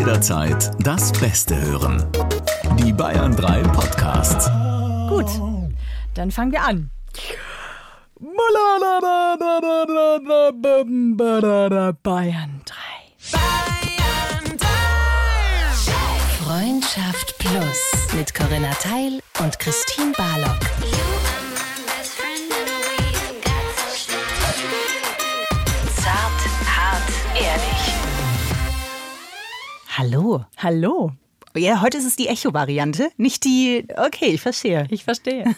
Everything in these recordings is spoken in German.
jederzeit das Beste hören. Die Bayern 3 Podcasts. Gut, dann fangen wir an. Bayern 3. Freundschaft Plus mit Corinna Teil und Christine Barlock. Hallo. Hallo. Ja, heute ist es die Echo-Variante, nicht die. Okay, ich verstehe. Ich verstehe.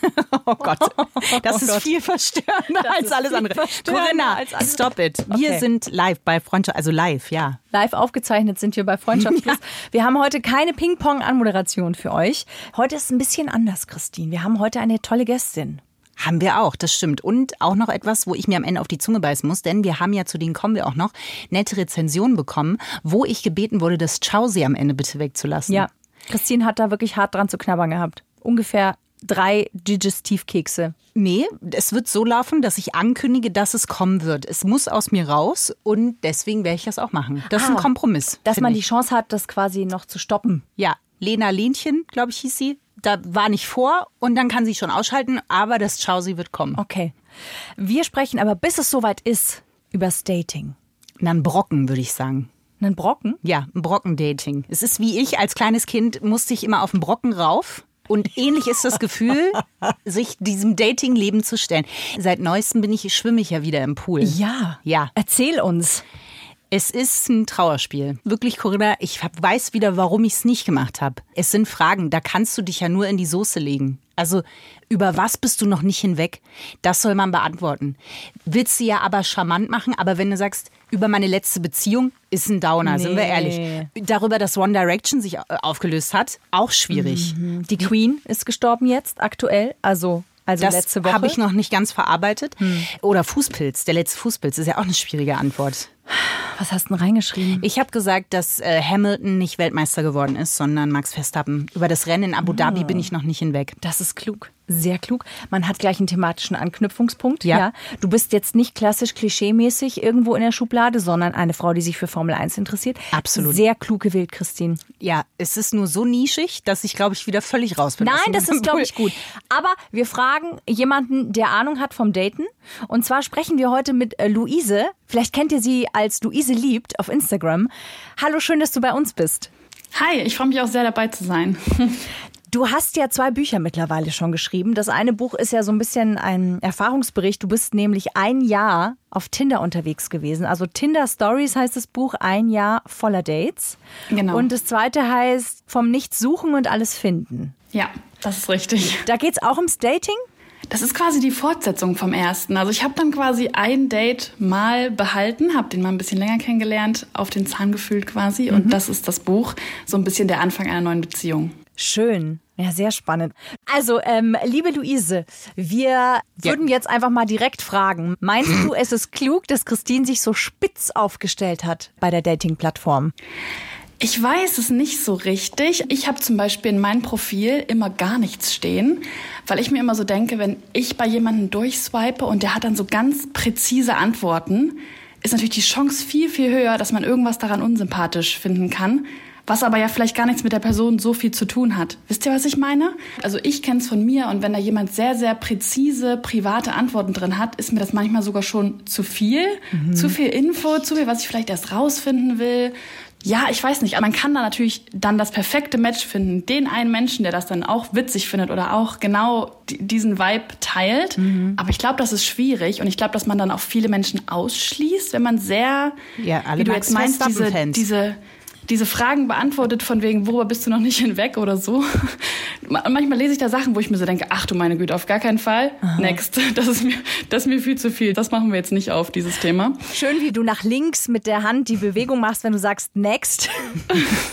Oh Gott, das Oh ist Gott. viel verstörender als alles andere. Corinna, als alles stop it. Wir Okay. sind live bei Freundschaft, also live, ja. Live aufgezeichnet sind wir bei Freundschaft Plus. Wir haben heute keine Ping-Pong-Anmoderation für euch. Heute ist es ein bisschen anders, Christine. Wir haben heute eine tolle Gästin. Haben wir auch, das stimmt. Und auch noch etwas, wo ich mir am Ende auf die Zunge beißen muss, denn wir haben ja, zu denen kommen wir auch noch, nette Rezensionen bekommen, wo ich gebeten wurde, das Chausi am Ende bitte wegzulassen. Ja, Christine hat da wirklich hart dran zu knabbern gehabt. Ungefähr drei Digestivkekse. Nee, es wird so laufen, dass ich ankündige, dass es kommen wird. Es muss aus mir raus und deswegen werde ich das auch machen. Das ist ein Ah, Kompromiss. Dass man ich. die Chance hat, das quasi noch zu stoppen. Ja, Lena Lenchen, glaube ich, hieß sie. Da war nicht vor und dann kann sie schon ausschalten, aber das Chausi wird kommen. Okay. Wir sprechen aber, bis es soweit ist, übers Dating. Na, ein Brocken, würde ich sagen. Einen Brocken? Ja, ein Brockendating. Es ist wie ich als kleines Kind musste ich immer auf den Brocken rauf. Und ähnlich ist das Gefühl, sich diesem Dating-Leben zu stellen. Seit neuestem bin ich, schwimme ich ja wieder im Pool. Ja. Ja. Erzähl uns. Es ist ein Trauerspiel. Wirklich, Corinna, ich weiß wieder, warum ich es nicht gemacht habe. Es sind Fragen, da kannst du dich ja nur in die Soße legen. Also, über was bist du noch nicht hinweg? Das soll man beantworten. Willst du ja aber charmant machen, aber wenn du sagst, über meine letzte Beziehung, ist ein Downer, sind wir Nee. ehrlich. Darüber, dass One Direction sich äh, aufgelöst hat, auch schwierig. Die Queen ist gestorben jetzt, aktuell. Also, also Das letzte Woche. habe ich noch nicht ganz verarbeitet. Oder Fußpilz, der letzte Fußpilz, ist ja auch eine schwierige Antwort. Was hast du denn reingeschrieben? Ich habe gesagt, dass äh, Hamilton nicht Weltmeister geworden ist, sondern Max Verstappen. Über das Rennen in Abu Dhabi bin ich noch nicht hinweg. Das ist klug. Sehr klug. Man hat gleich einen thematischen Anknüpfungspunkt. Ja. Du bist jetzt nicht klassisch klischeemäßig irgendwo in der Schublade, sondern eine Frau, die sich für Formel 1 interessiert. Absolut. Sehr klug gewählt, Christine. Ja, es ist nur so nischig, dass ich, glaube ich, wieder völlig raus bin. Nein, das ist, glaube ich, gut. Aber wir fragen jemanden, der Ahnung hat vom Daten. Und zwar sprechen wir heute mit äh, Luise. Vielleicht kennt ihr sie als Luise liebt auf Instagram. Hallo, schön, dass du bei uns bist. Hi, ich freue mich auch sehr dabei zu sein. Du hast ja zwei Bücher mittlerweile schon geschrieben. Das eine Buch ist ja so ein bisschen ein Erfahrungsbericht. Du bist nämlich ein Jahr auf Tinder unterwegs gewesen. Also Tinder Stories heißt das Buch, ein Jahr voller Dates. Genau. Und das zweite heißt vom Nichts suchen und alles finden. Ja, das ist richtig. Da geht's auch ums Dating? Das ist quasi die Fortsetzung vom ersten. Also ich habe dann quasi ein Date mal behalten, habe den mal ein bisschen länger kennengelernt, auf den Zahn gefühlt quasi. Und das ist das Buch, so ein bisschen der Anfang einer neuen Beziehung. Schön. Ja, sehr spannend. Also, ähm, liebe Luise, wir würden jetzt einfach mal direkt fragen. Meinst du, es ist klug, dass Christine sich so spitz aufgestellt hat bei der Dating-Plattform? Ich weiß es nicht so richtig. Ich habe zum Beispiel in meinem Profil immer gar nichts stehen, weil ich mir immer so denke, wenn ich bei jemandem durchswipe und der hat dann so ganz präzise Antworten, ist natürlich die Chance viel, viel höher, dass man irgendwas daran unsympathisch finden kann. Was aber ja vielleicht gar nichts mit der Person so viel zu tun hat. Wisst ihr, was ich meine? Also ich kenne es von mir und wenn da jemand sehr, sehr präzise, private Antworten drin hat, ist mir das manchmal sogar schon zu viel. Zu viel Info, zu viel, was ich vielleicht erst rausfinden will. Ja, ich weiß nicht. Aber man kann da natürlich dann das perfekte Match finden. Den einen Menschen, der das dann auch witzig findet oder auch genau di- diesen Vibe teilt. Aber ich glaube, das ist schwierig. Und ich glaube, dass man dann auch viele Menschen ausschließt, wenn man sehr, Ja, alle wie du jetzt meinst, diese, diese, diese Fragen beantwortet von wegen, worüber bist du noch nicht hinweg oder so. Ma- Manchmal lese ich da Sachen, wo ich mir so denke, ach du meine Güte, auf gar keinen Fall. Next. Das ist mir, das ist mir viel zu viel. Das machen wir jetzt nicht auf, dieses Thema. Schön, wie du nach links mit der Hand die Bewegung machst, wenn du sagst next.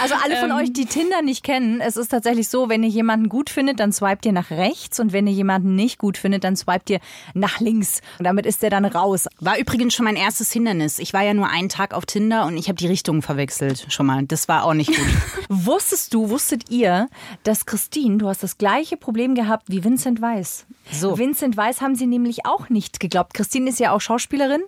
also alle von euch, die Tinder nicht kennen, es ist tatsächlich so, wenn ihr jemanden gut findet, dann swipet ihr nach rechts und wenn ihr jemanden nicht gut findet, dann swipet ihr nach links. Und damit ist der dann raus. War übrigens schon mein erstes Hindernis. Ich war ja nur einen Tag auf Tinder und ich habe die Richtungen verwechselt. schon mal. Das war auch nicht gut. Wusstest du, wusstet ihr, dass Christine, du hast das gleiche Problem gehabt wie Vincent Weiss? So. Vincent Weiss haben sie nämlich auch nicht geglaubt. Christine ist ja auch Schauspielerin.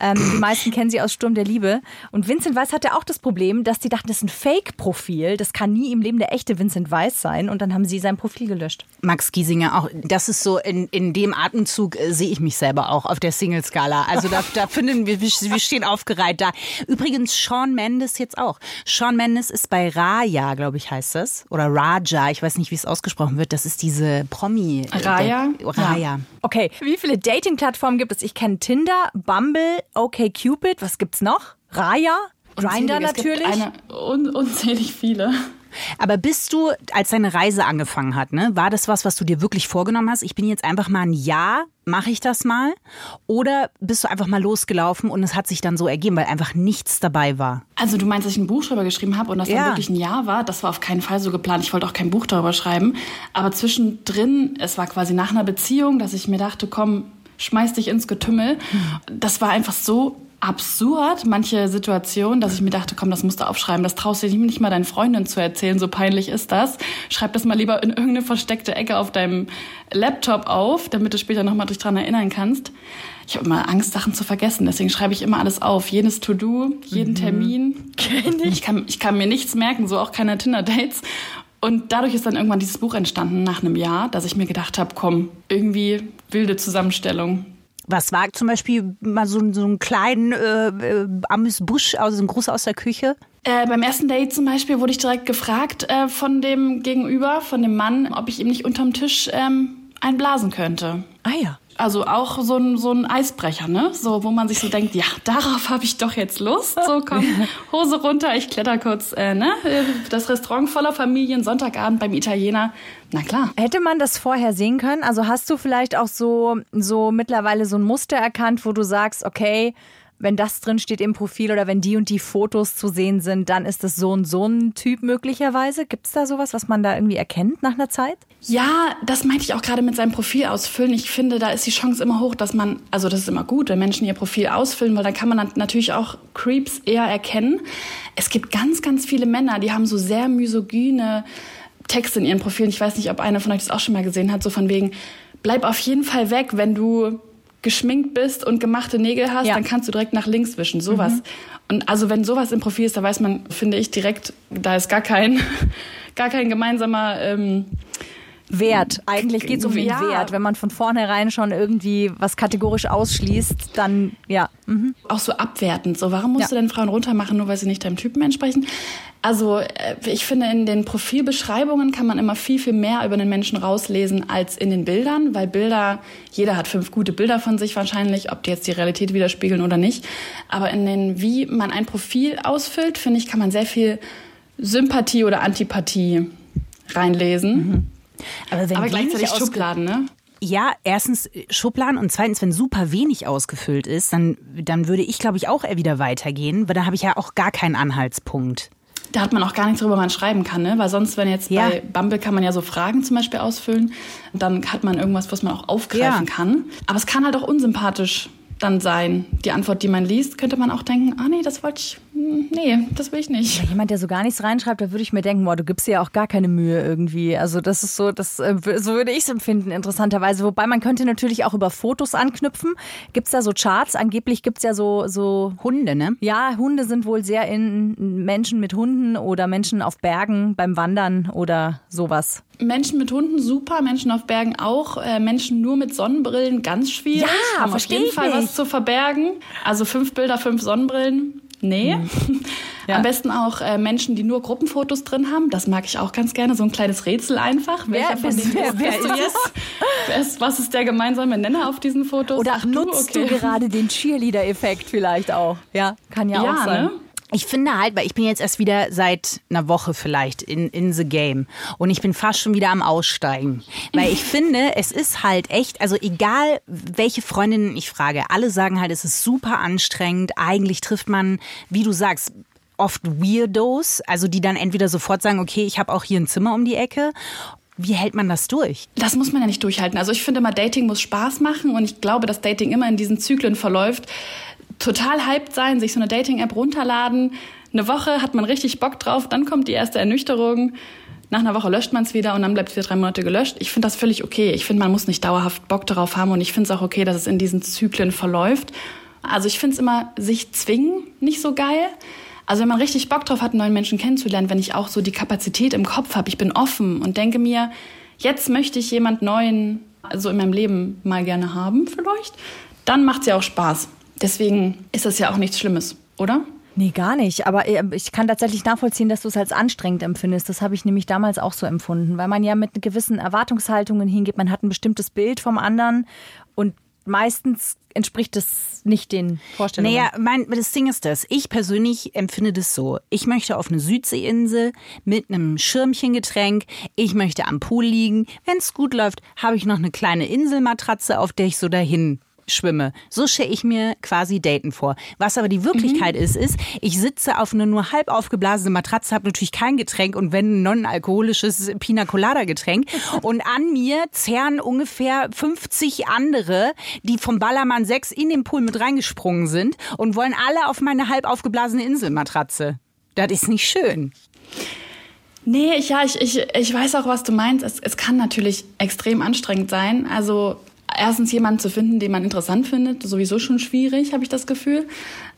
Ähm, die meisten kennen sie aus Sturm der Liebe. Und Vincent Weiss hatte auch das Problem, dass die dachten, das ist ein Fake-Profil. Das kann nie im Leben der echte Vincent Weiss sein. Und dann haben sie sein Profil gelöscht. Max Giesinger auch. Das ist so, in, in dem Atemzug äh, sehe ich mich selber auch auf der Single-Skala. Also da, da finden wir, wir wir stehen aufgereiht da. Übrigens Sean Mendes jetzt auch. Sean Mendes ist bei Raya, glaube ich, heißt das. Oder Raja, ich weiß nicht, wie es ausgesprochen wird. Das ist diese Promi. äh, Raya? der- Raya. Okay, wie viele Dating-Plattformen gibt es? Ich kenne Tinder, Bumble, OkCupid. Was gibt's noch? Raya? Gibt natürlich. Eine, un, unzählig viele. Aber bist du, als deine Reise angefangen hat, ne, war das was, was du dir wirklich vorgenommen hast? Ich bin jetzt einfach mal ein Jahr, mache ich das mal? Oder bist du einfach mal losgelaufen und es hat sich dann so ergeben, weil einfach nichts dabei war? Also du meinst, dass ich ein Buch darüber geschrieben habe und das Ja. dann wirklich ein Jahr war? Das war auf keinen Fall so geplant. Ich wollte auch kein Buch darüber schreiben. Aber zwischendrin, es war quasi nach einer Beziehung, dass ich mir dachte, komm, schmeiß dich ins Getümmel. Das war einfach so absurd, manche Situationen, dass ich mir dachte, komm, das musst du aufschreiben. Das traust du dir nicht mal deinen Freundinnen zu erzählen, so peinlich ist das. Schreib das mal lieber in irgendeine versteckte Ecke auf deinem Laptop auf, damit du später nochmal dich dran erinnern kannst. Ich habe immer Angst, Sachen zu vergessen, deswegen schreibe ich immer alles auf. Jedes To-Do, jeden Termin. Ich kann, ich kann mir nichts merken, so auch keine Tinder-Dates. Und dadurch ist dann irgendwann dieses Buch entstanden, nach einem Jahr, dass ich mir gedacht habe, komm, irgendwie wilde Zusammenstellung. Was war zum Beispiel mal so, so einen kleinen äh, äh, Amüs-Busch, also ein Gruß aus der Küche? Äh, beim ersten Date zum Beispiel wurde ich direkt gefragt äh, von dem Gegenüber, von dem Mann, ob ich ihm nicht unterm Tisch ähm, einblasen könnte. ah ja. Also auch so ein, so ein Eisbrecher, ne? So, wo man sich so denkt, ja, darauf habe ich doch jetzt Lust. So, komm, Hose runter, ich kletter kurz, äh, ne? Das Restaurant voller Familien, Sonntagabend beim Italiener. Na klar. Hätte man das vorher sehen können? Also hast du vielleicht auch so, so mittlerweile so ein Muster erkannt, wo du sagst, okay, wenn das drin steht im Profil oder wenn die und die Fotos zu sehen sind, dann ist es so und so ein Typ möglicherweise. Gibt es da sowas, was man da irgendwie erkennt nach einer Zeit? Ja, das meinte ich auch gerade mit seinem Profil ausfüllen. Ich finde, da ist die Chance immer hoch, dass man, also das ist immer gut, wenn Menschen ihr Profil ausfüllen, weil dann kann man natürlich auch Creeps eher erkennen. Es gibt ganz, ganz viele Männer, die haben so sehr misogyne Texte in ihren Profilen. Ich weiß nicht, ob einer von euch das auch schon mal gesehen hat, so von wegen, bleib auf jeden Fall weg, wenn du geschminkt bist und gemachte Nägel hast, Ja. dann kannst du direkt nach links wischen, sowas. Und also wenn sowas im Profil ist, da weiß man, finde ich direkt, da ist gar kein, gar kein gemeinsamer ähm, Wert. Eigentlich geht es um den Ja. Wert. Wenn man von vornherein schon irgendwie was kategorisch ausschließt, dann ja. Mhm. auch so abwertend. So, warum musst Ja. du denn Frauen runtermachen, nur weil sie nicht deinem Typen entsprechen? Also, äh, ich finde, in den Profilbeschreibungen kann man immer viel, viel mehr über den Menschen rauslesen als in den Bildern, weil Bilder, jeder hat fünf gute Bilder von sich wahrscheinlich, ob die jetzt die Realität widerspiegeln oder nicht. Aber in den, wie man ein Profil ausfüllt, finde ich, kann man sehr viel Sympathie oder Antipathie reinlesen. Aber, wenn Aber gleichzeitig Schubladen, ne? Ja, erstens äh, Schubladen und zweitens, wenn super wenig ausgefüllt ist, dann, dann würde ich, glaube ich, auch eher wieder weitergehen, weil da habe ich ja auch gar keinen Anhaltspunkt. Da hat man auch gar nichts, worüber man schreiben kann, ne? Weil sonst, wenn jetzt Ja. bei Bumble kann man ja so Fragen zum Beispiel ausfüllen, dann hat man irgendwas, was man auch aufgreifen Ja. kann. Aber es kann halt auch unsympathisch dann sein. Die Antwort, die man liest, könnte man auch denken, ah nee, das wollte ich, hm, nee, das will ich nicht. Jemand, der so gar nichts reinschreibt, da würde ich mir denken, boah, du gibst dir ja auch gar keine Mühe irgendwie. Also das ist so, das, äh, so würde ich es empfinden, interessanterweise. Wobei man könnte natürlich auch über Fotos anknüpfen. Gibt es da so Charts? Angeblich gibt es ja so, so Hunde, ne? ja, Hunde sind wohl sehr in Menschen mit Hunden oder Menschen auf Bergen beim Wandern oder sowas. Menschen mit Hunden super, Menschen auf Bergen auch, äh, Menschen nur mit Sonnenbrillen ganz schwierig. Ja, haben auf versteh jeden ich Fall nicht. was zu verbergen. Also fünf Bilder, fünf Sonnenbrillen. Nee. Ja. Am besten auch äh, Menschen, die nur Gruppenfotos drin haben. Das mag ich auch ganz gerne. So ein kleines Rätsel einfach. Wer- Welcher von wer- wer- ist, bist du jetzt? Ist, was ist der gemeinsame Nenner auf diesen Fotos? Oder Ach, nutzt okay. du gerade den Cheerleader-Effekt vielleicht auch? Ja, kann ja, Ja, auch sein. ne? Ich finde halt, weil ich bin jetzt erst wieder seit einer Woche vielleicht in, in the game und ich bin fast schon wieder am Aussteigen. Weil ich finde, es ist halt echt, also egal welche Freundinnen ich frage, alle sagen halt, es ist super anstrengend. Eigentlich trifft man, wie du sagst, oft Weirdos, also die dann entweder sofort sagen, okay, ich habe auch hier ein Zimmer um die Ecke. Wie hält man das durch? Das muss man ja nicht durchhalten. Also ich finde mal, Dating muss Spaß machen und ich glaube, dass Dating immer in diesen Zyklen verläuft. Total hyped sein, sich so eine Dating-App runterladen, Eine Woche hat man richtig Bock drauf, dann kommt die erste Ernüchterung. Nach einer Woche löscht man es wieder und dann bleibt es wieder drei Monate gelöscht. Ich finde das völlig okay. Ich finde, man muss nicht dauerhaft Bock darauf haben und ich finde es auch okay, dass es in diesen Zyklen verläuft. Also ich finde es immer, sich zwingen, nicht so geil. Also wenn man richtig Bock drauf hat, einen neuen Menschen kennenzulernen, wenn ich auch so die Kapazität im Kopf habe, ich bin offen und denke mir, jetzt möchte ich jemand Neuen so in meinem Leben mal gerne haben vielleicht, dann macht es ja auch Spaß. Deswegen ist das ja auch nichts Schlimmes, oder? Nee, gar nicht. Aber äh, ich kann tatsächlich nachvollziehen, dass du es als anstrengend empfindest. Das habe ich nämlich damals auch so empfunden, weil man ja mit gewissen Erwartungshaltungen hingeht. Man hat ein bestimmtes Bild vom anderen und meistens entspricht das nicht den Vorstellungen. Naja, mein, das Ding ist das. Ich persönlich empfinde das so. Ich möchte auf eine Südseeinsel mit einem Schirmchengetränk. Ich möchte am Pool liegen. Wenn es gut läuft, habe ich noch eine kleine Inselmatratze, auf der ich so dahin schwimme. So stelle ich mir quasi Daten vor. Was aber die Wirklichkeit mhm. ist, ist, ich sitze auf einer nur halb aufgeblasene Matratze, habe natürlich kein Getränk und wenn ein non-alkoholisches Pina Colada Getränk und an mir zerren ungefähr 50 andere, die vom Ballermann 6 in den Pool mit reingesprungen sind und wollen alle auf meine halb aufgeblasene Inselmatratze. Das ist nicht schön. Nee, ich, ja, ich, ich, ich weiß auch, was du meinst. Es, es kann natürlich extrem anstrengend sein. Also erstens jemanden zu finden, den man interessant findet, sowieso schon schwierig, habe ich das Gefühl.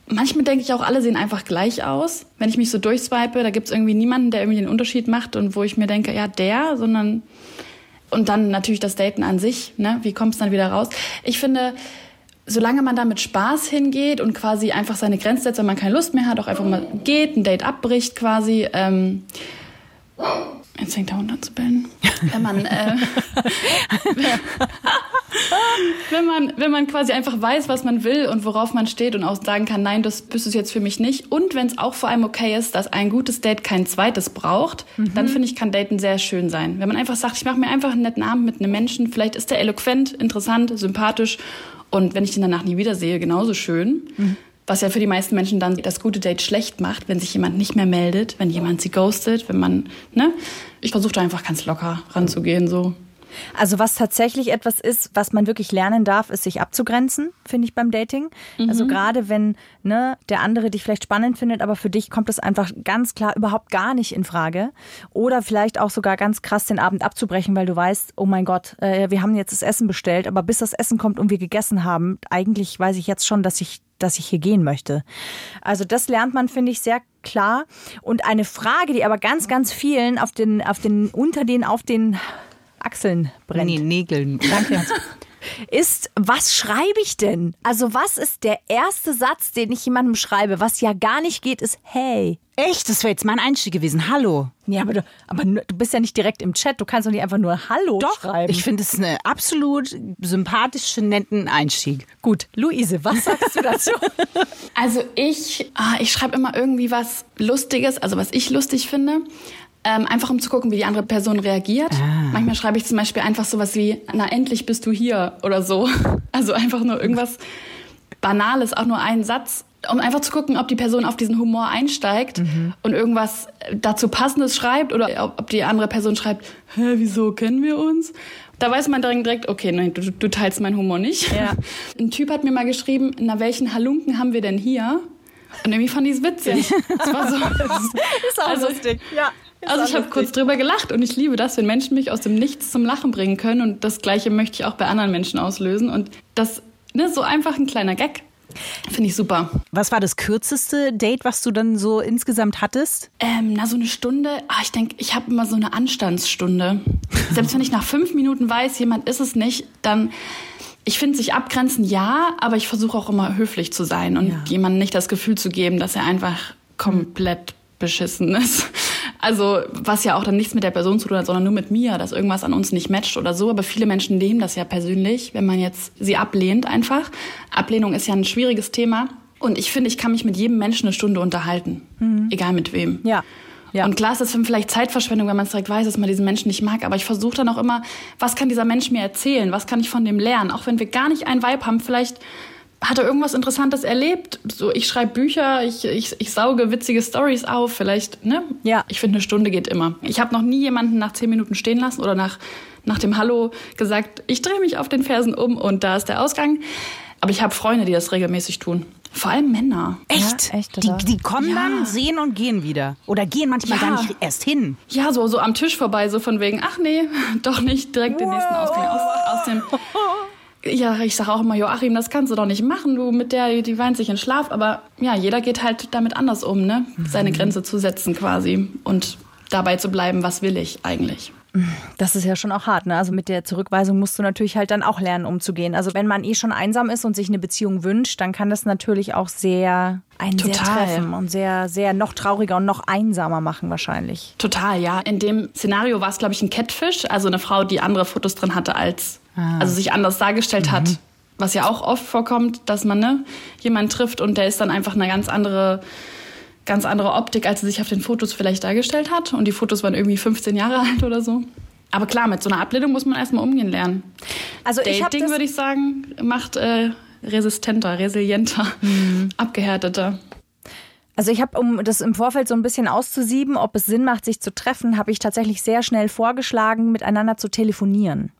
Manchmal denke ich auch, alle sehen einfach gleich aus. Wenn ich mich so durchswipe, da gibt es irgendwie niemanden, der irgendwie den Unterschied macht und wo ich mir denke, ja, der, sondern und dann natürlich das Daten an sich, ne? Wie kommt es dann wieder raus? Ich finde, solange man da mit Spaß hingeht und quasi einfach seine Grenze setzt, wenn man keine Lust mehr hat, auch einfach mal geht, ein Date abbricht quasi, ähm, Jetzt fängt der Hund an zu bellen. Wenn man, äh, wenn man, wenn man quasi einfach weiß, was man will und worauf man steht und auch sagen kann, nein, das bist es jetzt für mich nicht. Und wenn es auch vor allem okay ist, dass ein gutes Date kein zweites braucht, mhm. dann finde ich, kann Daten sehr schön sein. Wenn man einfach sagt, ich mache mir einfach einen netten Abend mit einem Menschen, vielleicht ist der eloquent, interessant, sympathisch und wenn ich den danach nie wiedersehe, genauso schön. Mhm. Was ja für die meisten Menschen dann das gute Date schlecht macht, wenn sich jemand nicht mehr meldet, wenn jemand sie ghostet, wenn man, ne? Ich versuche da einfach ganz locker ranzugehen, so. Also was tatsächlich etwas ist, was man wirklich lernen darf, ist sich abzugrenzen, finde ich beim Dating. Mhm. Also gerade wenn ne, der andere dich vielleicht spannend findet, aber für dich kommt es einfach ganz klar überhaupt gar nicht in Frage. Oder vielleicht auch sogar ganz krass den Abend abzubrechen, weil du weißt, oh mein Gott, äh, wir haben jetzt das Essen bestellt, aber bis das Essen kommt und wir gegessen haben, eigentlich weiß ich jetzt schon, dass ich dass ich hier gehen möchte. Also das lernt man, finde ich, sehr klar. Und eine Frage, die aber ganz, ganz vielen auf den, auf den, unter den, auf den Achseln brennt. Nee, Nägeln. Danke. ist, was schreibe ich denn? Also was ist der erste Satz, den ich jemandem schreibe? Was ja gar nicht geht, ist hey. Echt? Das wäre jetzt mein Einstieg gewesen. Hallo. Ja, aber, du, aber du bist ja nicht direkt im Chat. Du kannst doch nicht einfach nur Hallo doch, schreiben. Ich finde es einen absolut sympathischen, netten Einstieg. Gut, Luise, was sagst du dazu? also ich, ah, ich schreibe immer irgendwie was Lustiges, also was ich lustig finde. Ähm, einfach um zu gucken, wie die andere Person reagiert. Ah. Manchmal schreibe ich zum Beispiel einfach sowas wie, na endlich bist du hier oder so. Also einfach nur irgendwas Banales, auch nur einen Satz, um einfach zu gucken, ob die Person auf diesen Humor einsteigt mhm. und irgendwas dazu Passendes schreibt oder ob die andere Person schreibt, hä, wieso kennen wir uns? Da weiß man direkt, okay, nein, du, du teilst meinen Humor nicht. Ja. Ein Typ hat mir mal geschrieben, na welchen Halunken haben wir denn hier? Und irgendwie fand ich es witzig. Das war so. das ist auch also, lustig. Ja. Also ich habe kurz drüber gelacht und ich liebe das, wenn Menschen mich aus dem Nichts zum Lachen bringen können und das Gleiche möchte ich auch bei anderen Menschen auslösen und das ne, so einfach ein kleiner Gag. Finde ich super. Was war das kürzeste Date, was du dann so insgesamt hattest? Ähm, na, so eine Stunde. Ah, ich denke, ich habe immer so eine Anstandsstunde. Selbst wenn ich nach fünf Minuten weiß, jemand ist es nicht, dann ich finde sich abgrenzen ja, aber ich versuche auch immer höflich zu sein und ja. jemandem nicht das Gefühl zu geben, dass er einfach komplett beschissen ist. Also, was ja auch dann nichts mit der Person zu tun hat, sondern nur mit mir, dass irgendwas an uns nicht matcht oder so. Aber viele Menschen nehmen das ja persönlich, wenn man jetzt sie ablehnt einfach. Ablehnung ist ja ein schwieriges Thema. Und ich finde, ich kann mich mit jedem Menschen eine Stunde unterhalten. Mhm. Egal mit wem. Ja. Ja. Und klar ist das vielleicht Zeitverschwendung, wenn man es direkt weiß, dass man diesen Menschen nicht mag. Aber ich versuche dann auch immer, was kann dieser Mensch mir erzählen? Was kann ich von dem lernen? Auch wenn wir gar nicht einen Vibe haben, vielleicht hat er irgendwas Interessantes erlebt? So, ich schreibe Bücher, ich, ich, ich sauge witzige Stories auf, vielleicht, ne? Ja. Ich finde, eine Stunde geht immer. Ich habe noch nie jemanden nach zehn Minuten stehen lassen oder nach, nach dem Hallo gesagt, ich drehe mich auf den Fersen um und da ist der Ausgang. Aber ich habe Freunde, die das regelmäßig tun. Vor allem Männer. Echt? Ja, echt, die, die kommen Ja. dann, sehen und gehen wieder. Oder gehen manchmal Ja. gar nicht erst hin. Ja, so, so am Tisch vorbei, so von wegen, ach nee, doch nicht direkt den nächsten Ausgang aus, aus dem. Ja, ich sage auch immer, Joachim, das kannst du doch nicht machen, du mit der, die weint sich in Schlaf. Aber ja, jeder geht halt damit anders um, ne? Seine Grenze zu setzen quasi und dabei zu bleiben, was will ich eigentlich. Das ist ja schon auch hart, ne? Also mit der Zurückweisung musst du natürlich halt dann auch lernen, umzugehen. Also wenn man eh schon einsam ist und sich eine Beziehung wünscht, dann kann das natürlich auch sehr einen sehr Total. treffen und sehr, sehr noch trauriger und noch einsamer machen wahrscheinlich. Total, ja. In dem Szenario war es, glaube ich, ein Catfish, also eine Frau, die andere Fotos drin hatte als, also sich anders dargestellt hat. Was ja auch oft vorkommt, dass man ne, jemanden trifft und der ist dann einfach eine ganz andere, ganz andere Optik, als sie sich auf den Fotos vielleicht dargestellt hat. Und die Fotos waren irgendwie 15 Jahre alt oder so. Aber klar, mit so einer Ablehnung muss man erstmal umgehen lernen. Also ich Dating, würde ich sagen, macht äh, resistenter, resilienter, abgehärteter. Also ich habe, um das im Vorfeld so ein bisschen auszusieben, ob es Sinn macht, sich zu treffen, habe ich tatsächlich sehr schnell vorgeschlagen, miteinander zu telefonieren.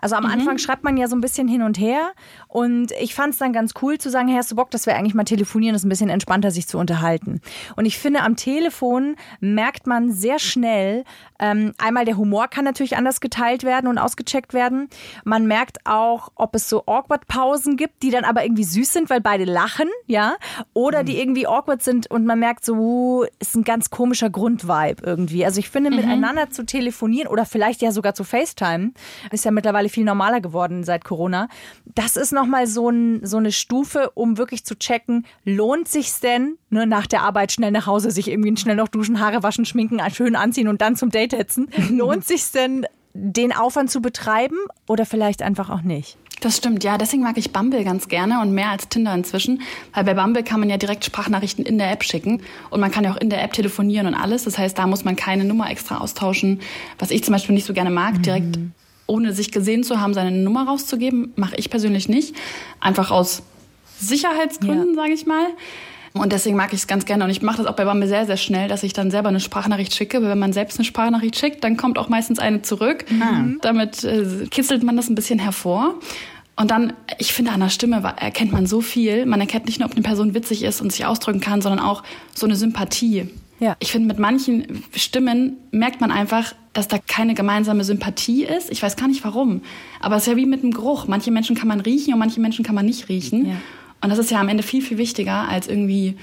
Also am Anfang schreibt man ja so ein bisschen hin und her und ich fand es dann ganz cool zu sagen, hey, hast du Bock, dass wir eigentlich mal telefonieren, das ist ein bisschen entspannter, sich zu unterhalten. Und ich finde, am Telefon merkt man sehr schnell, ähm, einmal der Humor kann natürlich anders geteilt werden und ausgecheckt werden. Man merkt auch, ob es so Awkward-Pausen gibt, die dann aber irgendwie süß sind, weil beide lachen, ja, oder die irgendwie awkward sind und man merkt so, uh, ist ein ganz komischer Grundvibe irgendwie. Also ich finde, miteinander zu telefonieren oder vielleicht ja sogar zu FaceTime, ist ja mittlerweile viel normaler geworden seit Corona. Das ist nochmal so, ein, so eine Stufe, um wirklich zu checken, lohnt sich's denn, nur nach der Arbeit schnell nach Hause, sich irgendwie schnell noch duschen, Haare waschen, schminken, schön anziehen und dann zum Date hetzen. lohnt sich's denn, den Aufwand zu betreiben oder vielleicht einfach auch nicht? Das stimmt, ja. Deswegen mag ich Bumble ganz gerne und mehr als Tinder inzwischen. Weil bei Bumble kann man ja direkt Sprachnachrichten in der App schicken. Und man kann ja auch in der App telefonieren und alles. Das heißt, da muss man keine Nummer extra austauschen. Was ich zum Beispiel nicht so gerne mag, direkt ohne sich gesehen zu haben, seine Nummer rauszugeben, mache ich persönlich nicht. Einfach aus Sicherheitsgründen, sage ich mal. Und deswegen mag ich es ganz gerne. Und ich mache das auch bei Bumble sehr, sehr schnell, dass ich dann selber eine Sprachnachricht schicke. Weil wenn man selbst eine Sprachnachricht schickt, dann kommt auch meistens eine zurück. Damit äh, kitzelt man das ein bisschen hervor. Und dann, ich finde, an der Stimme erkennt man so viel. Man erkennt nicht nur, ob eine Person witzig ist und sich ausdrücken kann, sondern auch so eine Sympathie. Ja. Ich finde, mit manchen Stimmen merkt man einfach, dass da keine gemeinsame Sympathie ist. Ich weiß gar nicht warum. Aber es ist ja wie mit dem Geruch. Manche Menschen kann man riechen und manche Menschen kann man nicht riechen. Ja. Und das ist ja am Ende viel, viel wichtiger als irgendwie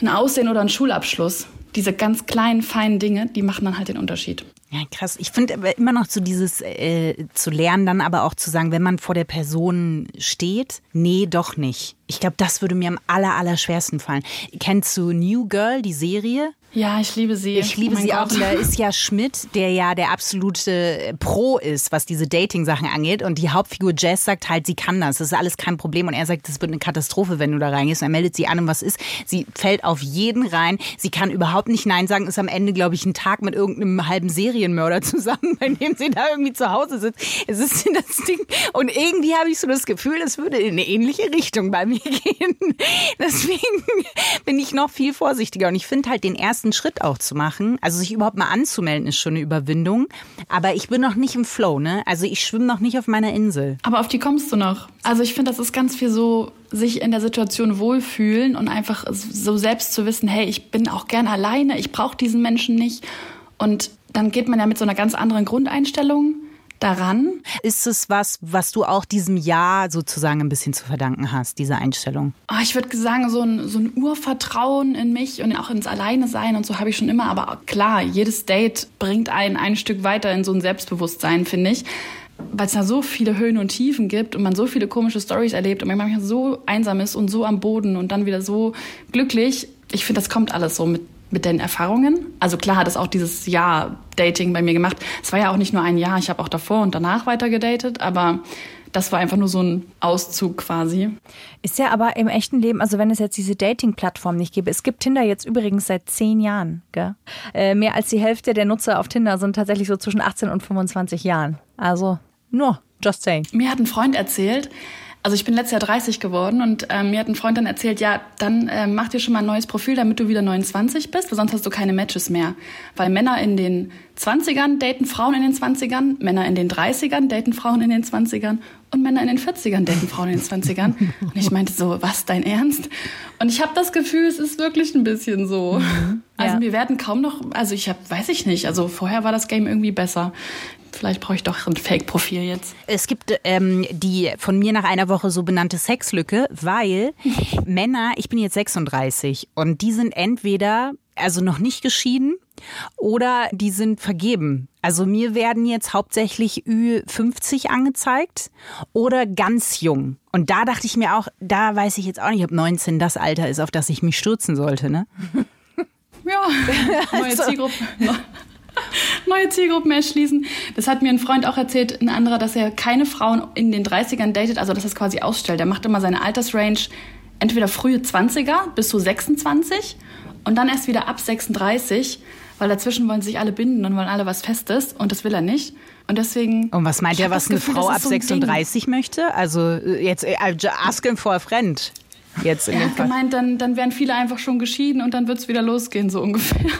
ein Aussehen oder ein Schulabschluss. Diese ganz kleinen, feinen Dinge, die machen dann halt den Unterschied. Ja, krass. Ich finde aber immer noch so dieses äh, zu lernen, dann aber auch zu sagen, wenn man vor der Person steht, nee, doch nicht. Ich glaube, das würde mir am aller, aller schwersten fallen. Kennst du New Girl, die Serie? Ja, ich liebe sie. Ich liebe Oh sie auch. Gott. Und da ist ja Schmidt, der ja der absolute Pro ist, was diese Dating-Sachen angeht. Und die Hauptfigur Jess sagt halt, sie kann das. Das ist alles kein Problem. Und er sagt, das wird eine Katastrophe, wenn du da reingehst. Und er meldet sie an, und was ist. Sie fällt auf jeden rein. Sie kann überhaupt nicht Nein sagen. Ist am Ende, glaube ich, ein Tag mit irgendeinem halben Serienmörder zusammen, bei dem sie da irgendwie zu Hause sitzt. Es ist das Ding. Und irgendwie habe ich so das Gefühl, es würde in eine ähnliche Richtung bei mir gehen. Deswegen bin ich noch viel vorsichtiger. Und ich finde halt den ersten Schritt auch zu machen, also sich überhaupt mal anzumelden, ist schon eine Überwindung. Aber ich bin noch nicht im Flow, ne? Also ich schwimme noch nicht auf meiner Insel. Aber auf die kommst du noch. Also ich finde, das ist ganz viel so, sich in der Situation wohlfühlen und einfach so selbst zu wissen, hey, ich bin auch gern alleine, ich brauche diesen Menschen nicht. Und dann geht man ja mit so einer ganz anderen Grundeinstellung daran. Ist es was, was du auch diesem Jahr sozusagen ein bisschen zu verdanken hast, diese Einstellung? Oh, ich würde sagen, so ein, so ein Urvertrauen in mich und auch ins Alleine sein und so habe ich schon immer. Aber klar, jedes Date bringt einen ein Stück weiter in so ein Selbstbewusstsein, finde ich. Weil es da so viele Höhen und Tiefen gibt und man so viele komische Stories erlebt und man manchmal so einsam ist und so am Boden und dann wieder so glücklich. Ich finde, das kommt alles so mit, mit den Erfahrungen. Also klar hat es auch dieses Jahr Dating bei mir gemacht. Es war ja auch nicht nur ein Jahr, ich habe auch davor und danach weiter gedatet, aber das war einfach nur so ein Auszug quasi. Ist ja aber im echten Leben, also wenn es jetzt diese Dating-Plattform nicht gäbe, es gibt Tinder jetzt übrigens seit zehn Jahren. Gell? Äh, mehr als die Hälfte der Nutzer auf Tinder sind tatsächlich so zwischen 18 und 25 Jahren. Also nur, just saying. Mir hat ein Freund erzählt, also ich bin letztes Jahr 30 geworden und ähm, mir hat ein Freund dann erzählt, ja, dann äh, mach dir schon mal ein neues Profil, damit du wieder 29 bist, weil sonst hast du keine Matches mehr. Weil Männer in den 20ern daten Frauen in den 20ern, Männer in den 30ern daten Frauen in den 20ern und Männer in den 40ern daten Frauen in den 20ern. Und ich meinte so, was, dein Ernst? Und ich habe das Gefühl, es ist wirklich ein bisschen so. Mhm, also ja. wir werden kaum noch, also ich habe, weiß ich nicht, also vorher war das Game irgendwie besser. Vielleicht brauche ich doch ein Fake-Profil jetzt. Es gibt ähm, die von mir nach einer Woche so benannte Sexlücke, weil Männer, ich bin jetzt 36 und die sind entweder also noch nicht geschieden oder die sind vergeben. Also mir werden jetzt hauptsächlich Ü50 angezeigt oder ganz jung. Und da dachte ich mir auch, da weiß ich jetzt auch nicht, ob 19 das Alter ist, auf das ich mich stürzen sollte, ne? Ja, neue also. Zielgruppe. Neue Zielgruppen erschließen. Das hat mir ein Freund auch erzählt, ein anderer, dass er keine Frauen in den 30ern datet, also dass er es quasi ausstellt. Er macht immer seine Altersrange entweder frühe 20er bis zu 26 und dann erst wieder ab 36, weil dazwischen wollen sich alle binden und wollen alle was Festes und das will er nicht. Und deswegen. Und was meint er, was eine Gefühl, Frau ab so 36 Ding. möchte? Also äh, jetzt äh, asking for a friend. Jetzt in er hat gemeint, dann, dann werden viele einfach schon geschieden und dann wird es wieder losgehen, so ungefähr.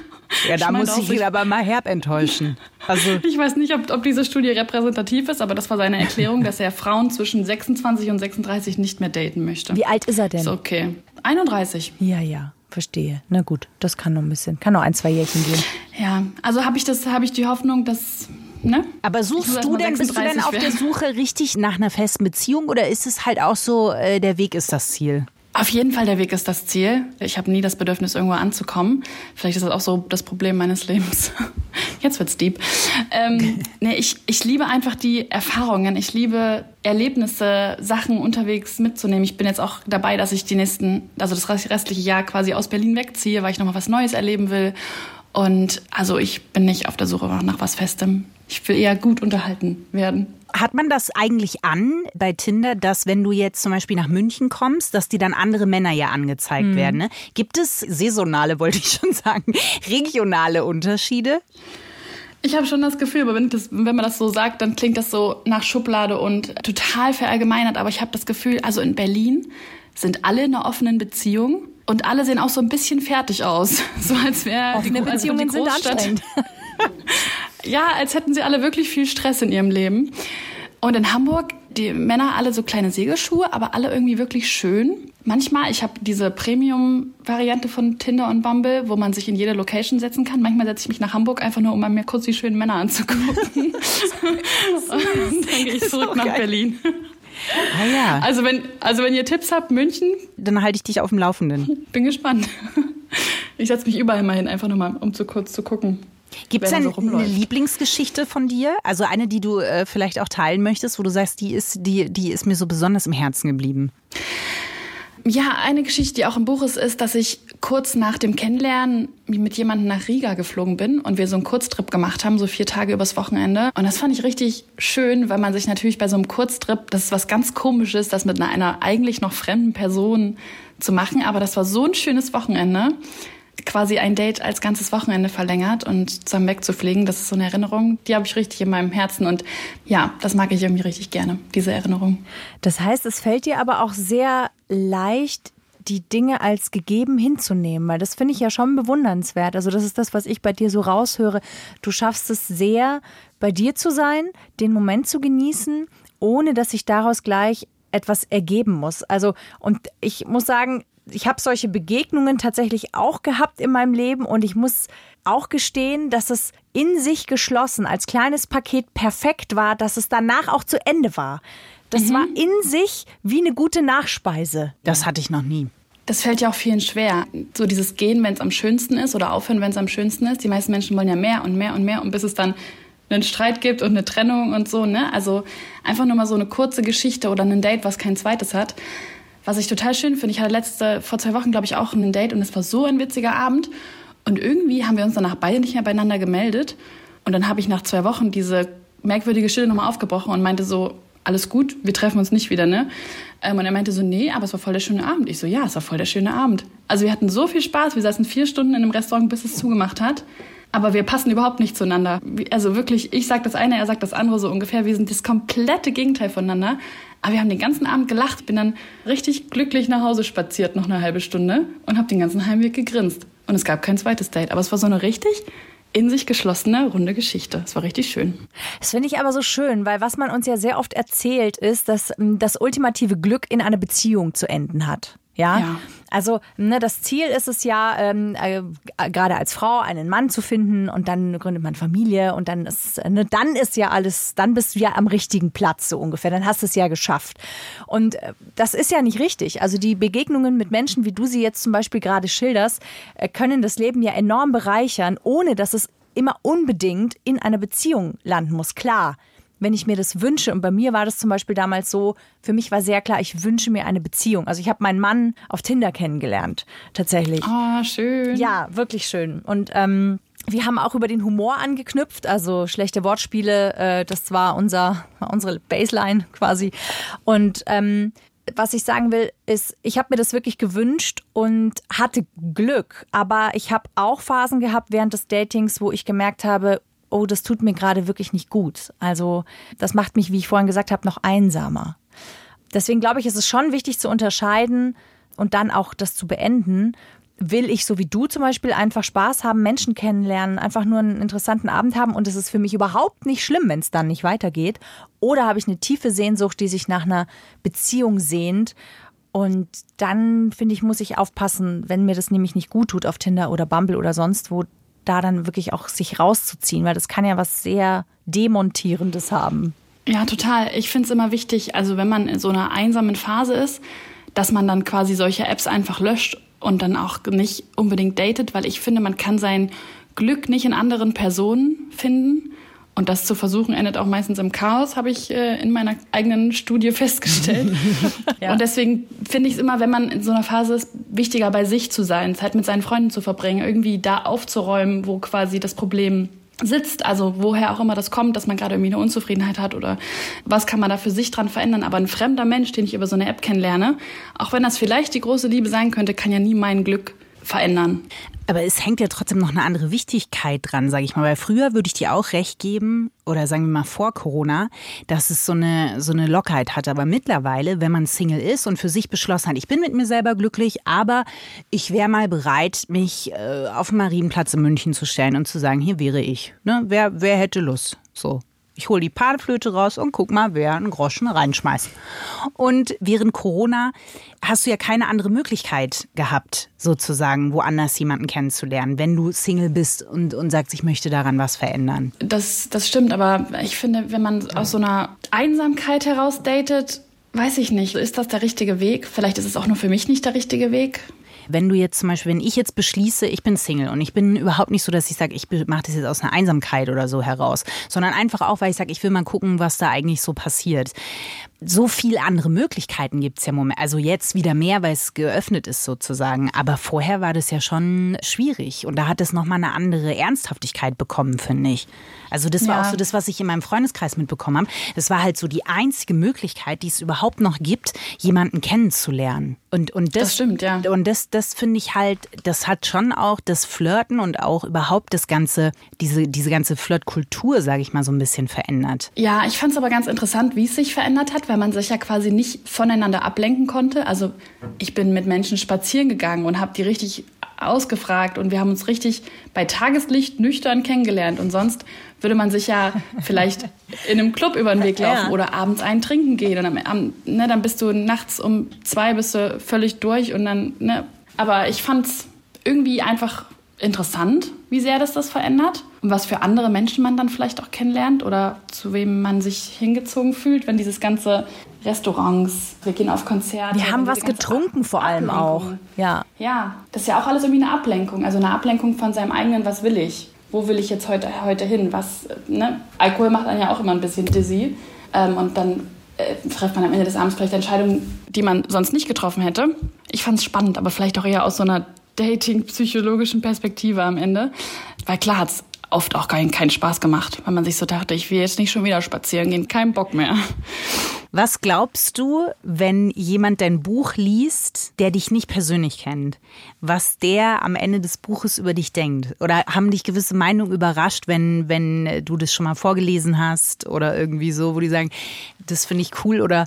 Ja, da ich muss ich ihn aber mal herb enttäuschen. Also ich weiß nicht, ob, ob diese Studie repräsentativ ist, aber das war seine Erklärung, dass er Frauen zwischen 26 und 36 nicht mehr daten möchte. Wie alt ist er denn? Ist okay. 31. Ja, ja. Verstehe. Na gut, das kann noch ein bisschen, kann noch ein, zwei Jährchen gehen. Ja, also habe ich das, habe ich die Hoffnung, dass Ne? Aber suchst du denn, bist du denn auf der Suche richtig nach einer festen Beziehung oder ist es halt auch so, äh, der Weg ist das Ziel? Auf jeden Fall, der Weg ist das Ziel. Ich habe nie das Bedürfnis, irgendwo anzukommen. Vielleicht ist das auch so das Problem meines Lebens. Jetzt wird's deep. Ähm, nee, ich, ich liebe einfach die Erfahrungen. Ich liebe Erlebnisse, Sachen unterwegs mitzunehmen. Ich bin jetzt auch dabei, dass ich die nächsten, also das restliche Jahr quasi aus Berlin wegziehe, weil ich nochmal was Neues erleben will. Und also ich bin nicht auf der Suche nach was Festem. Ich will eher gut unterhalten werden. Hat man das eigentlich an bei Tinder, dass wenn du jetzt zum Beispiel nach München kommst, dass die dann andere Männer ja angezeigt mhm. werden? Ne? Gibt es saisonale, wollte ich schon sagen, regionale Unterschiede? Ich habe schon das Gefühl, aber wenn, das, wenn, man das so sagt, dann klingt das so nach Schublade und total verallgemeinert. Aber ich habe das Gefühl, also in Berlin sind alle in einer offenen Beziehung und alle sehen auch so ein bisschen fertig aus. So als wäre offene die, Beziehungen die sind anstrengend. ja, als hätten sie alle wirklich viel Stress in ihrem Leben. Und in Hamburg, die Männer alle so kleine Segelschuhe, aber alle irgendwie wirklich schön. Manchmal, ich habe diese Premium-Variante von Tinder und Bumble, wo man sich in jede Location setzen kann. Manchmal setze ich mich nach Hamburg einfach nur, um mir kurz die schönen Männer anzugucken. und dann gehe ich zurück nach geil. Berlin. Ah ja. Also wenn, also wenn ihr Tipps habt, München. Dann halte ich dich auf dem Laufenden. Bin gespannt. Ich setze mich überall mal hin, einfach nur mal, um zu kurz zu gucken. Gibt es denn so eine Lieblingsgeschichte von dir? Also eine, die du äh, vielleicht auch teilen möchtest, wo du sagst, die ist, die, die ist mir so besonders im Herzen geblieben? Ja, eine Geschichte, die auch im Buch ist, ist, dass ich kurz nach dem Kennenlernen mit jemandem nach Riga geflogen bin und wir so einen Kurztrip gemacht haben, so vier Tage übers Wochenende. Und das fand ich richtig schön, weil man sich natürlich bei so einem Kurztrip, das ist was ganz Komisches, das mit einer, einer eigentlich noch fremden Person zu machen. Aber das war so ein schönes Wochenende quasi ein Date als ganzes Wochenende verlängert und zusammen wegzufliegen. Das ist so eine Erinnerung, die habe ich richtig in meinem Herzen und ja, das mag ich irgendwie richtig gerne, diese Erinnerung. Das heißt, es fällt dir aber auch sehr leicht, die Dinge als gegeben hinzunehmen, weil das finde ich ja schon bewundernswert. Also das ist das, was ich bei dir so raushöre. Du schaffst es sehr, bei dir zu sein, den Moment zu genießen, ohne dass sich daraus gleich etwas ergeben muss. Also und ich muss sagen, ich habe solche Begegnungen tatsächlich auch gehabt in meinem Leben und ich muss auch gestehen, dass es in sich geschlossen als kleines Paket perfekt war, dass es danach auch zu Ende war. Das mhm. war in sich wie eine gute Nachspeise. Das hatte ich noch nie. Das fällt ja auch vielen schwer. So dieses Gehen, wenn es am schönsten ist oder aufhören, wenn es am schönsten ist. Die meisten Menschen wollen ja mehr und mehr und mehr und bis es dann einen Streit gibt und eine Trennung und so, ne? Also einfach nur mal so eine kurze Geschichte oder ein Date, was kein zweites hat. Was ich total schön finde, ich hatte letzte, vor zwei Wochen, glaube ich, auch ein Date und es war so ein witziger Abend. Und irgendwie haben wir uns danach beide nicht mehr beieinander gemeldet. Und dann habe ich nach zwei Wochen diese merkwürdige Stille nochmal aufgebrochen und meinte so, alles gut, wir treffen uns nicht wieder, ne? Ähm, und er meinte so, nee, aber es war voll der schöne Abend. Ich so, ja, es war voll der schöne Abend. Also wir hatten so viel Spaß, wir saßen vier Stunden in einem Restaurant, bis es zugemacht hat. Aber wir passen überhaupt nicht zueinander. Also wirklich, ich sag das eine, er sagt das andere so ungefähr. Wir sind das komplette Gegenteil voneinander. Aber wir haben den ganzen Abend gelacht, bin dann richtig glücklich nach Hause spaziert, noch eine halbe Stunde und habe den ganzen Heimweg gegrinst. Und es gab kein zweites Date. Aber es war so eine richtig in sich geschlossene, runde Geschichte. Es war richtig schön. Das finde ich aber so schön, weil was man uns ja sehr oft erzählt, ist, dass ähm, das ultimative Glück in einer Beziehung zu enden hat. Ja? Ja. Also ne, das Ziel ist es ja, ähm, äh, gerade als Frau einen Mann zu finden und dann gründet man Familie und dann ist, ne, dann ist ja alles, dann bist du ja am richtigen Platz so ungefähr, dann hast du es ja geschafft. Und äh, das ist ja nicht richtig. Also die Begegnungen mit Menschen, wie du sie jetzt zum Beispiel gerade schilderst, äh, können das Leben ja enorm bereichern, ohne dass es immer unbedingt in einer Beziehung landen muss. Klar, wenn ich mir das wünsche. Und bei mir war das zum Beispiel damals so, für mich war sehr klar, ich wünsche mir eine Beziehung. Also ich habe meinen Mann auf Tinder kennengelernt, tatsächlich. Ah, schön. Ja, wirklich schön. Und ähm, wir haben auch über den Humor angeknüpft, also schlechte Wortspiele, äh, das war unser, unsere Baseline quasi. Und ähm, was ich sagen will, ist, ich habe mir das wirklich gewünscht und hatte Glück. Aber ich habe auch Phasen gehabt während des Datings, wo ich gemerkt habe, oh, das tut mir gerade wirklich nicht gut. Also das macht mich, wie ich vorhin gesagt habe, noch einsamer. Deswegen glaube ich, ist es schon wichtig zu unterscheiden und dann auch das zu beenden. Will ich so wie du zum Beispiel einfach Spaß haben, Menschen kennenlernen, einfach nur einen interessanten Abend haben und es ist für mich überhaupt nicht schlimm, wenn es dann nicht weitergeht? Oder habe ich eine tiefe Sehnsucht, die sich nach einer Beziehung sehnt? Und dann, finde ich, muss ich aufpassen, wenn mir das nämlich nicht gut tut auf Tinder oder Bumble oder sonst wo, da dann wirklich auch sich rauszuziehen, weil das kann ja was sehr Demontierendes haben. Ja, total. Ich finde es immer wichtig, also wenn man in so einer einsamen Phase ist, dass man dann quasi solche Apps einfach löscht und dann auch nicht unbedingt datet, weil ich finde, man kann sein Glück nicht in anderen Personen finden. Und das zu versuchen endet auch meistens im Chaos, habe ich äh, in meiner eigenen Studie festgestellt. ja. Und deswegen finde ich es immer, wenn man in so einer Phase ist, wichtiger bei sich zu sein, Zeit mit seinen Freunden zu verbringen, irgendwie da aufzuräumen, wo quasi das Problem sitzt, also woher auch immer das kommt, dass man gerade irgendwie eine Unzufriedenheit hat oder was kann man da für sich dran verändern. Aber ein fremder Mensch, den ich über so eine App kennenlerne, auch wenn das vielleicht die große Liebe sein könnte, kann ja nie mein Glück verändern. Aber es hängt ja trotzdem noch eine andere Wichtigkeit dran, sage ich mal. Weil früher würde ich dir auch recht geben, oder sagen wir mal vor Corona, dass es so eine, so eine Lockheit hat. Aber mittlerweile, wenn man Single ist und für sich beschlossen hat, ich bin mit mir selber glücklich, aber ich wäre mal bereit, mich äh, auf den Marienplatz in München zu stellen und zu sagen, hier wäre ich. Ne? Wer, wer hätte Lust? So. Ich hole die Panflöte raus und guck mal, wer einen Groschen reinschmeißt. Und während Corona hast du ja keine andere Möglichkeit gehabt, sozusagen woanders jemanden kennenzulernen, wenn du Single bist und, und sagst, ich möchte daran was verändern. Das, das stimmt, aber ich finde, wenn man aus so einer Einsamkeit heraus datet, weiß ich nicht, ist das der richtige Weg? Vielleicht ist es auch nur für mich nicht der richtige Weg. Wenn du jetzt zum Beispiel, wenn ich jetzt beschließe, ich bin Single und ich bin überhaupt nicht so, dass ich sage, ich mache das jetzt aus einer Einsamkeit oder so heraus, sondern einfach auch, weil ich sage, ich will mal gucken, was da eigentlich so passiert so viel andere Möglichkeiten gibt es ja im Moment. Also jetzt wieder mehr, weil es geöffnet ist sozusagen. Aber vorher war das ja schon schwierig. Und da hat es nochmal eine andere Ernsthaftigkeit bekommen, finde ich. Also das war ja. auch so das, was ich in meinem Freundeskreis mitbekommen habe. Das war halt so die einzige Möglichkeit, die es überhaupt noch gibt, jemanden kennenzulernen. Und, und das, das stimmt, ja. Und das, das finde ich halt, das hat schon auch das Flirten und auch überhaupt das ganze, diese, diese ganze Flirtkultur, sage ich mal, so ein bisschen verändert. Ja, ich fand es aber ganz interessant, wie es sich verändert hat, weil man sich ja quasi nicht voneinander ablenken konnte. Also ich bin mit Menschen spazieren gegangen und habe die richtig ausgefragt und wir haben uns richtig bei Tageslicht nüchtern kennengelernt. Und sonst würde man sich ja vielleicht in einem Club über den Weg laufen ja. oder abends einen trinken gehen. Und am, am, ne, dann bist du nachts um zwei bist du völlig durch und dann, ne. Aber ich fand es irgendwie einfach interessant, wie sehr das das verändert und was für andere Menschen man dann vielleicht auch kennenlernt oder zu wem man sich hingezogen fühlt, wenn dieses ganze Restaurants, wir gehen auf Konzerte. Wir haben was getrunken vor allem auch. Ja. Ja, das ist ja auch alles irgendwie eine Ablenkung, also eine Ablenkung von seinem eigenen, was will ich? Wo will ich jetzt heute, heute hin? Was, ne? Alkohol macht einen ja auch immer ein bisschen dizzy ähm, und dann äh, trifft man am Ende des Abends vielleicht Entscheidungen, die man sonst nicht getroffen hätte. Ich fand es spannend, aber vielleicht auch eher aus so einer dating-psychologischen Perspektive am Ende. Weil klar hat es oft auch keinen, keinen Spaß gemacht, weil man sich so dachte, ich will jetzt nicht schon wieder spazieren gehen, kein Bock mehr. Was glaubst du, wenn jemand dein Buch liest, der dich nicht persönlich kennt, was der am Ende des Buches über dich denkt? Oder haben dich gewisse Meinungen überrascht, wenn, wenn du das schon mal vorgelesen hast oder irgendwie so, wo die sagen, das finde ich cool oder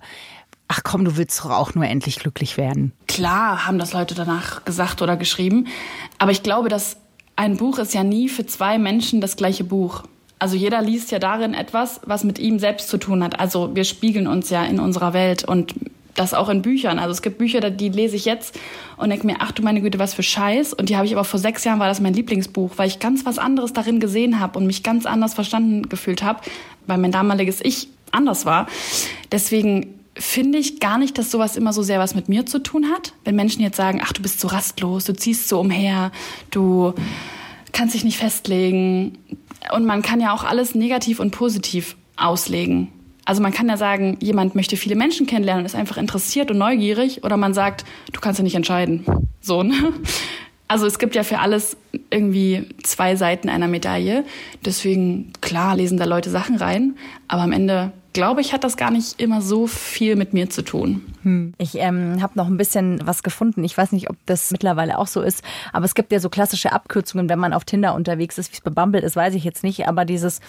ach komm, du willst doch auch nur endlich glücklich werden. Klar haben das Leute danach gesagt oder geschrieben, aber ich glaube, dass ein Buch ist ja nie für zwei Menschen das gleiche Buch. Also jeder liest ja darin etwas, was mit ihm selbst zu tun hat. Also wir spiegeln uns ja in unserer Welt und das auch in Büchern. Also es gibt Bücher, die lese ich jetzt und denke mir, ach du meine Güte, was für Scheiß. Und die habe ich aber vor sechs Jahren war das mein Lieblingsbuch, weil ich ganz was anderes darin gesehen habe und mich ganz anders verstanden gefühlt habe, weil mein damaliges Ich anders war. Deswegen finde ich gar nicht, dass sowas immer so sehr was mit mir zu tun hat. Wenn Menschen jetzt sagen, ach, du bist so rastlos, du ziehst so umher, du kannst dich nicht festlegen. Und man kann ja auch alles negativ und positiv auslegen. Also man kann ja sagen, jemand möchte viele Menschen kennenlernen und ist einfach interessiert und neugierig. Oder man sagt, du kannst ja nicht entscheiden. So, ne? Also es gibt ja für alles irgendwie zwei Seiten einer Medaille. Deswegen, klar, lesen da Leute Sachen rein. Aber am Ende glaube ich, hat das gar nicht immer so viel mit mir zu tun. Hm. Ich ähm, habe noch ein bisschen was gefunden. Ich weiß nicht, ob das mittlerweile auch so ist, aber es gibt ja so klassische Abkürzungen, wenn man auf Tinder unterwegs ist. Wie es bei Bumble ist, weiß ich jetzt nicht, aber dieses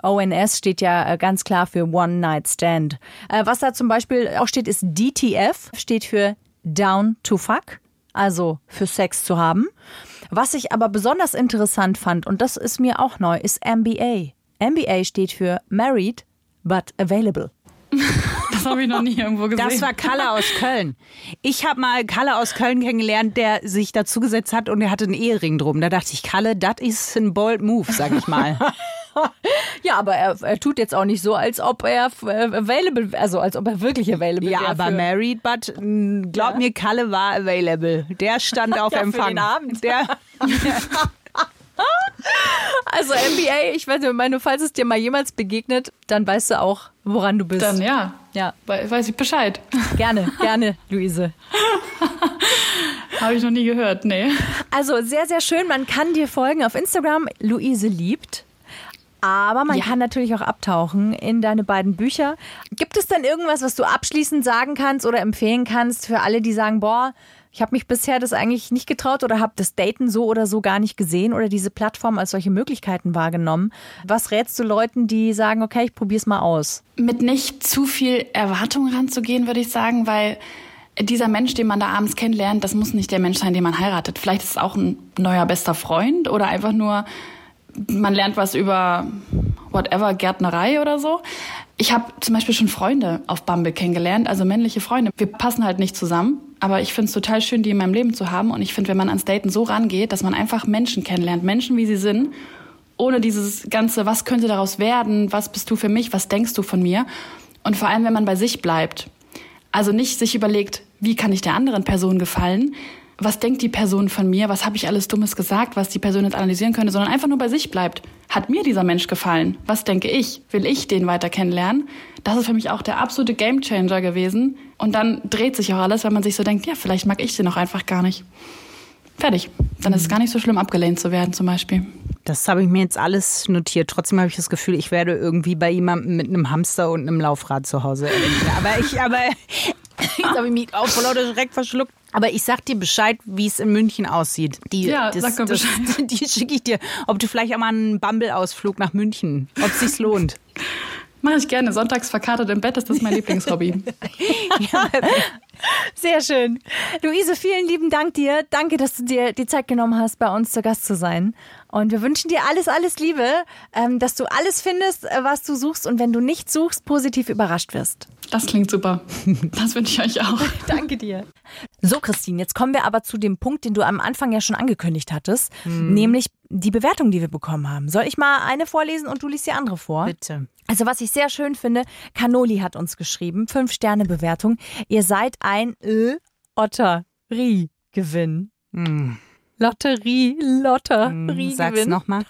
ONS steht ja äh, ganz klar für One Night Stand. Äh, was da zum Beispiel auch steht, ist DTF, steht für Down to Fuck, also für Sex zu haben. Was ich aber besonders interessant fand, und das ist mir auch neu, ist MBA. MBA steht für Married but available. Das habe ich noch nie irgendwo gesehen. Das war Kalle aus Köln. Ich habe mal Kalle aus Köln kennengelernt, der sich dazugesetzt hat und er hatte einen Ehering drum. Da dachte ich, Kalle, das ist ein bold move, sag ich mal. ja, aber er, er, tut jetzt auch nicht so, als ob er available, also als ob er wirklich available ja, wäre. Ja, aber married, but glaub ja? mir, Kalle war available. Der stand auf ja, Empfang. Für den Abend. Der, also MBA, ich weiß nicht, meine, falls es dir mal jemals begegnet, dann weißt du auch, woran du bist. Dann ja. Ja. Weiß ich Bescheid. Gerne, gerne, Luise. Habe ich noch nie gehört, nee. Also sehr, sehr schön. Man kann dir folgen auf Instagram. Luise liebt. Aber man ja. kann natürlich auch abtauchen in deine beiden Bücher. Gibt es denn irgendwas, was du abschließend sagen kannst oder empfehlen kannst für alle, die sagen, boah, ich habe mich bisher das eigentlich nicht getraut oder habe das Daten so oder so gar nicht gesehen oder diese Plattform als solche Möglichkeiten wahrgenommen. Was rätst du Leuten, die sagen, okay, ich probiere es mal aus? Mit nicht zu viel Erwartung ranzugehen, würde ich sagen, weil dieser Mensch, den man da abends kennenlernt, das muss nicht der Mensch sein, den man heiratet. Vielleicht ist es auch ein neuer bester Freund oder einfach nur, man lernt was über whatever, Gärtnerei oder so. Ich habe zum Beispiel schon Freunde auf Bumble kennengelernt, also männliche Freunde. Wir passen halt nicht zusammen, aber ich finde es total schön, die in meinem Leben zu haben. Und ich finde, wenn man ans Daten so rangeht, dass man einfach Menschen kennenlernt, Menschen wie sie sind, ohne dieses ganze, was könnte daraus werden, was bist du für mich, was denkst du von mir. Und vor allem, wenn man bei sich bleibt. Also nicht sich überlegt, wie kann ich der anderen Person gefallen, was denkt die Person von mir, was habe ich alles Dummes gesagt, was die Person jetzt analysieren könnte, sondern einfach nur bei sich bleibt. Hat mir dieser Mensch gefallen? Was denke ich? Will ich den weiter kennenlernen? Das ist für mich auch der absolute Gamechanger gewesen. Und dann dreht sich auch alles, wenn man sich so denkt, ja, vielleicht mag ich den auch einfach gar nicht. Fertig. Dann ist es gar nicht so schlimm, abgelehnt zu werden zum Beispiel. Das habe ich mir jetzt alles notiert. Trotzdem habe ich das Gefühl, ich werde irgendwie bei jemandem mit einem Hamster und einem Laufrad zu Hause. Aber ich, aber jetzt habe ich mich auch vor lauter Schreck verschluckt. Aber ich sag dir Bescheid, wie es in München aussieht. Die, ja, das, sag mir Bescheid. Das, die schicke ich dir. Ob du vielleicht auch mal einen Bumble-Ausflug nach München, ob es sich lohnt. Mache ich gerne. Sonntags verkatert im Bett ist das mein Lieblingshobby. ja, sehr schön. Luise, vielen lieben Dank dir. Danke, dass du dir die Zeit genommen hast, bei uns zu Gast zu sein. Und wir wünschen dir alles, alles Liebe, ähm, dass du alles findest, äh, was du suchst und wenn du nicht suchst, positiv überrascht wirst. Das klingt super. Das wünsche ich euch auch. Danke dir. So, Christine, jetzt kommen wir aber zu dem Punkt, den du am Anfang ja schon angekündigt hattest, hm. nämlich die Bewertung, die wir bekommen haben. Soll ich mal eine vorlesen und du liest die andere vor? Bitte. Also was ich sehr schön finde, Canoli hat uns geschrieben, fünf Sterne Bewertung. Ihr seid ein Lotteriegewinn. Hm. Lotterie, Lotteriegewinn. Sag's nochmal.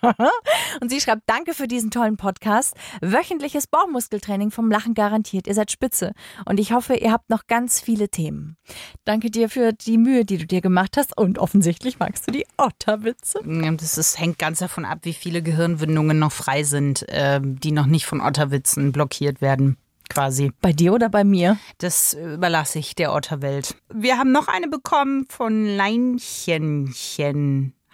Und sie schreibt, danke für diesen tollen Podcast. Wöchentliches Bauchmuskeltraining vom Lachen garantiert. Ihr seid spitze. Und ich hoffe, ihr habt noch ganz viele Themen. Danke dir für die Mühe, die du dir gemacht hast. Und offensichtlich magst du die Otterwitze. Das ist, hängt ganz davon ab, wie viele Gehirnwindungen noch frei sind, äh, die noch nicht von Otterwitzen blockiert werden quasi. Bei dir oder bei mir? Das überlasse ich der Otterwelt. Wir haben noch eine bekommen von Leinchenchen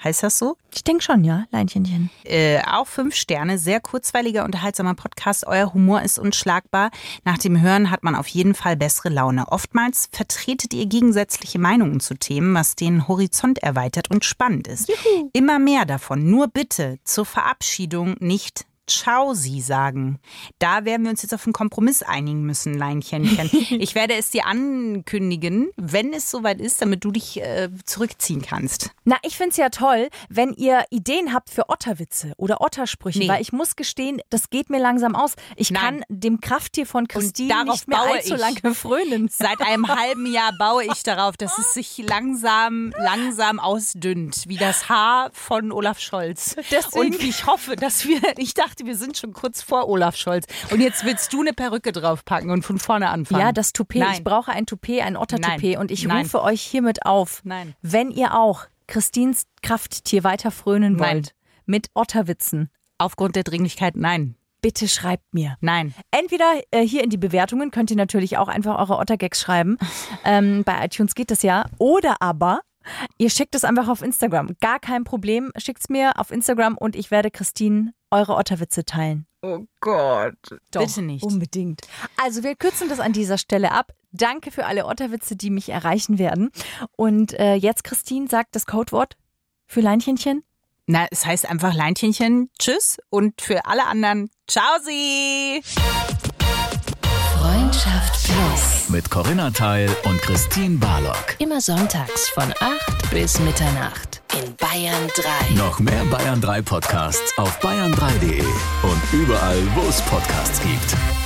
Heißt das so? Ich denke schon, ja, Leinchenchen. Äh, auch fünf Sterne, sehr kurzweiliger, unterhaltsamer Podcast. Euer Humor ist unschlagbar. Nach dem Hören hat man auf jeden Fall bessere Laune. Oftmals vertretet ihr gegensätzliche Meinungen zu Themen, was den Horizont erweitert und spannend ist. Juhu. Immer mehr davon. Nur bitte zur Verabschiedung nicht Ciao Sie sagen. Da werden wir uns jetzt auf einen Kompromiss einigen müssen, Leinchenchen. ich werde es dir ankündigen, wenn es soweit ist, damit du dich äh, zurückziehen kannst. Na, ich finde es ja toll, wenn ihr Ideen habt für Otterwitze oder Ottersprüche, nee. weil ich muss gestehen, das geht mir langsam aus. Ich Nein. kann dem Krafttier von Christine nicht mehr allzu lange frönen. Seit einem halben Jahr baue ich darauf, dass es sich langsam, langsam ausdünnt, wie das Haar von Olaf Scholz. Deswegen. Und ich hoffe, dass wir, ich dachte, dachte, wir sind schon kurz vor Olaf Scholz. Und jetzt willst du eine Perücke draufpacken und von vorne anfangen. Ja, das Toupet. Nein. Ich brauche ein Toupet, ein Otter-Toupet. Und ich Nein. rufe euch hiermit auf, Nein. wenn ihr auch Christins Krafttier weiter frönen wollt, mit Otterwitzen. Aufgrund der Dringlichkeit, nein bitte schreibt mir. Nein. Entweder äh, hier in die Bewertungen könnt ihr natürlich auch einfach eure Ottergags schreiben. Ähm, bei iTunes geht das ja. Oder aber ihr schickt es einfach auf Instagram. Gar kein Problem. Schickt es mir auf Instagram und ich werde Christine eure Otterwitze teilen. Oh Gott. Doch, Bitte nicht. Unbedingt. Also wir kürzen das an dieser Stelle ab. Danke für alle Otterwitze, die mich erreichen werden. Und äh, jetzt, Christine, sagt das Codewort für Leinchenchen. Na, es heißt einfach Leinchenchen. Tschüss. Und für alle anderen, ciao sie. Freundschaft Plus. Mit Corinna Teil und Christine Barlock. Immer sonntags von 8 bis Mitternacht in Bayern 3. Noch mehr Bayern 3 Podcasts auf bayern3.de und überall, wo es Podcasts gibt.